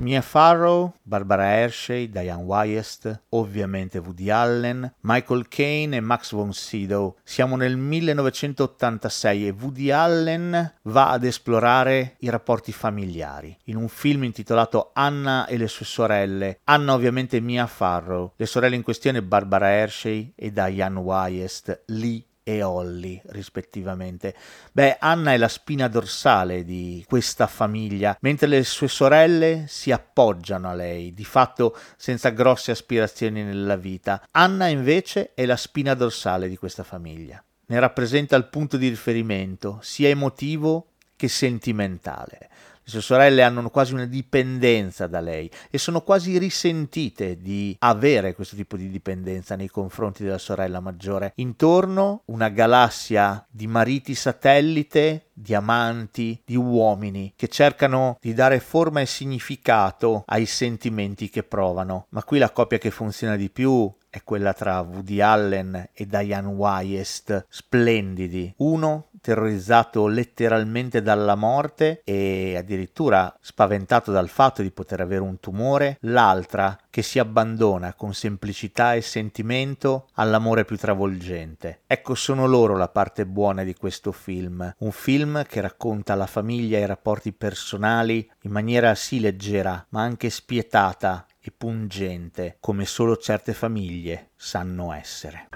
Mia Farrow, Barbara Hershey, Diane Wyest, ovviamente Woody Allen, Michael Caine e Max von Sydow. Siamo nel 1986 e Woody Allen va ad esplorare i rapporti familiari in un film intitolato Anna e le sue sorelle. Anna ovviamente Mia Farrow, le sorelle in questione Barbara Hershey e Diane Wyest, Lee e Holly, rispettivamente. Beh, Anna è la spina dorsale di questa famiglia, mentre le sue sorelle si appoggiano a lei, di fatto senza grosse aspirazioni nella vita. Anna invece è la spina dorsale di questa famiglia. Ne rappresenta il punto di riferimento, sia emotivo che sentimentale. Le sue sorelle hanno quasi una dipendenza da lei e sono quasi risentite di avere questo tipo di dipendenza nei confronti della sorella maggiore. Intorno una galassia di mariti satellite, di amanti, di uomini che cercano di dare forma e significato ai sentimenti che provano. Ma qui la coppia che funziona di più è quella tra Woody Allen e Diane Wyest, splendidi. Uno terrorizzato letteralmente dalla morte e addirittura spaventato dal fatto di poter avere un tumore, l'altra che si abbandona con semplicità e sentimento all'amore più travolgente. Ecco, sono loro la parte buona di questo film, un film che racconta la famiglia e i rapporti personali in maniera sì leggera, ma anche spietata e pungente come solo certe famiglie sanno essere.